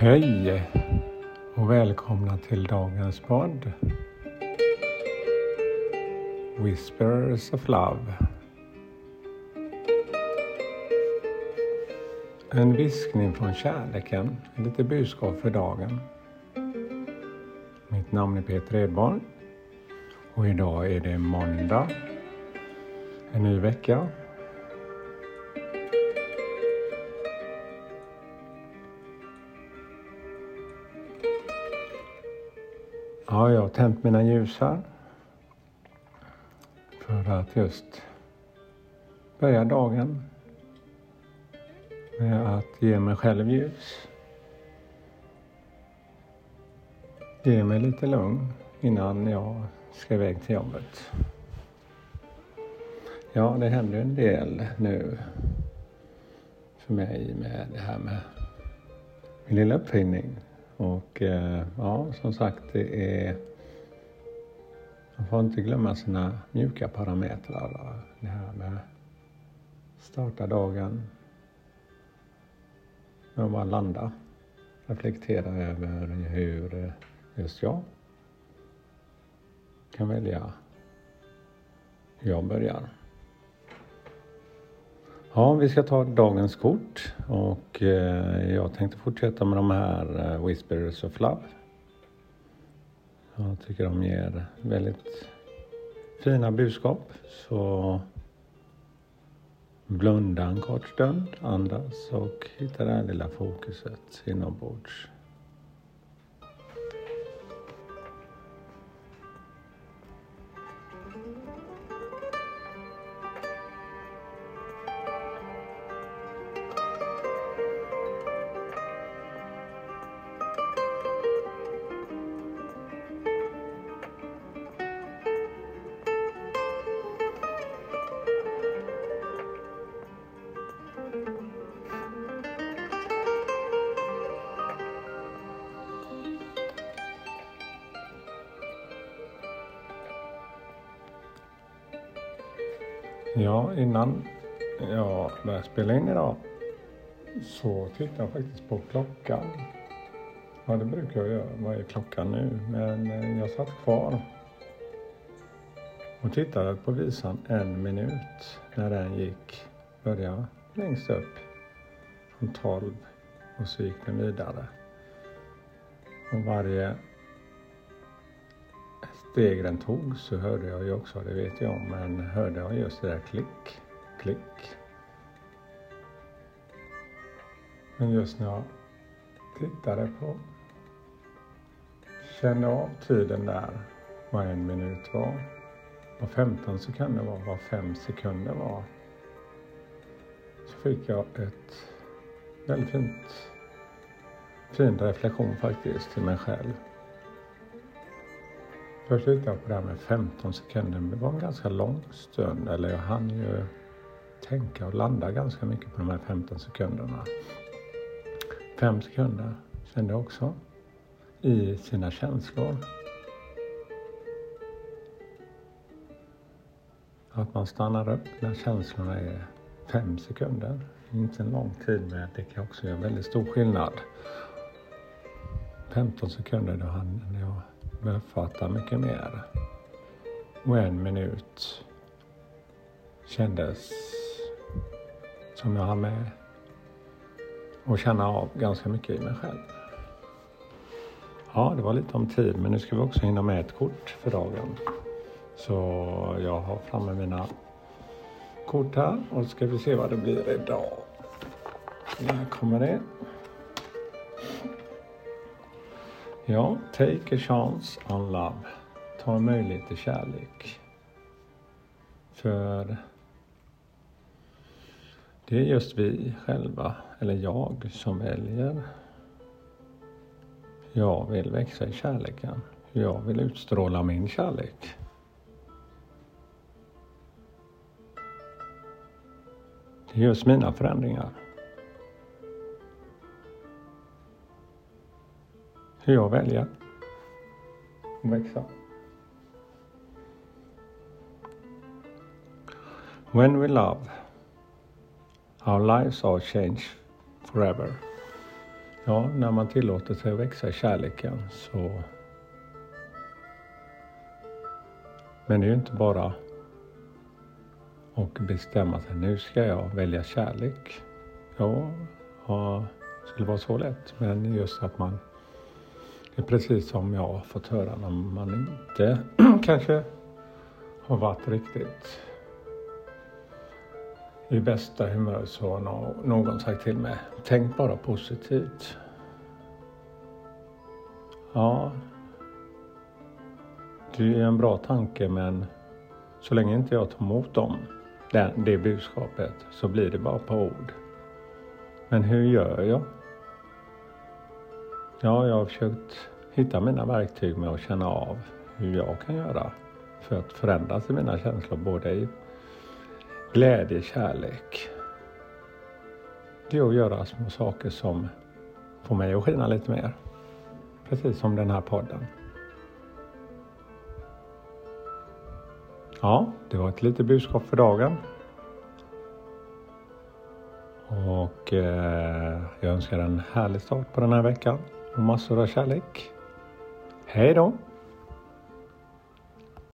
Hej och välkomna till dagens podd. Whispers of Love. En viskning från kärleken, lite budskap för dagen. Mitt namn är Peter Edborg och idag är det måndag. En ny vecka Ja, jag har tänt mina ljusar. För att just börja dagen med att ge mig själv ljus. Ge mig lite lugn innan jag ska iväg till jobbet. Ja, det händer en del nu för mig med det här med min lilla uppfinning och eh, ja, som sagt, det är... Man får inte glömma sina mjuka parametrar. Det här med starta dagen med att bara landa. Reflektera över hur eh, just jag kan välja hur jag börjar. Ja, vi ska ta dagens kort och eh, jag tänkte fortsätta med de här Whisperers Whispers of Love. Jag tycker de ger väldigt fina budskap. Så blunda en kort stund, andas och hitta det här lilla fokuset inombords. Ja, innan jag började spela in idag så tittade jag faktiskt på klockan. Ja, det brukar jag göra. Vad är klockan nu? Men eh, jag satt kvar och tittade på visan en minut när den gick, började längst upp från 12 och så gick den vidare. Och varje steg den tog så hörde jag ju också, det vet jag om, men hörde jag just det där klick, klick. Men just när jag tittade på, kände av tiden där, vad en minut var, vad 15 sekunder var, vad 5 sekunder var, så fick jag ett väldigt fint, fin reflektion faktiskt till mig själv. Först tittade jag på det här med 15 sekunder. Det var en ganska lång stund. Eller jag hann ju tänka och landa ganska mycket på de här 15 sekunderna. Fem sekunder kände jag också i sina känslor. Att man stannar upp när känslorna är fem sekunder. Inte en lång tid men det kan också göra väldigt stor skillnad. 15 sekunder då hann jag uppfatta mycket mer. Och en minut kändes som jag hann med och känna av ganska mycket i mig själv. Ja, det var lite om tid, men nu ska vi också hinna med ett kort för dagen. Så jag har framme mina kort här och så ska vi se vad det blir idag. Där kommer det. Ja, take a chance on love. Ta en möjlighet till kärlek. För det är just vi själva, eller jag, som väljer hur jag vill växa i kärleken. Hur jag vill utstråla min kärlek. Det är just mina förändringar. Hur jag väljer att växa. When we love, our lives are changed forever. ja, när man tillåter sig att växa i kärleken så Men det är ju inte bara att bestämma sig, nu ska jag välja kärlek. Ja, ja, det skulle vara så lätt. Men just att man, är precis som jag har fått höra när man inte kanske har varit riktigt i bästa humör så har någon sagt till mig, tänk bara positivt. Ja, det är en bra tanke men så länge inte jag tar emot dem, det, det budskapet, så blir det bara på ord. Men hur gör jag? Ja, jag har försökt hitta mina verktyg med att känna av hur jag kan göra för att förändras i mina känslor, både i glädje, kärlek. Det är att göra små saker som får mig att skina lite mer. Precis som den här podden. Ja, det var ett litet budskap för dagen. Och eh, jag önskar en härlig start på den här veckan och massor av kärlek. Hej då!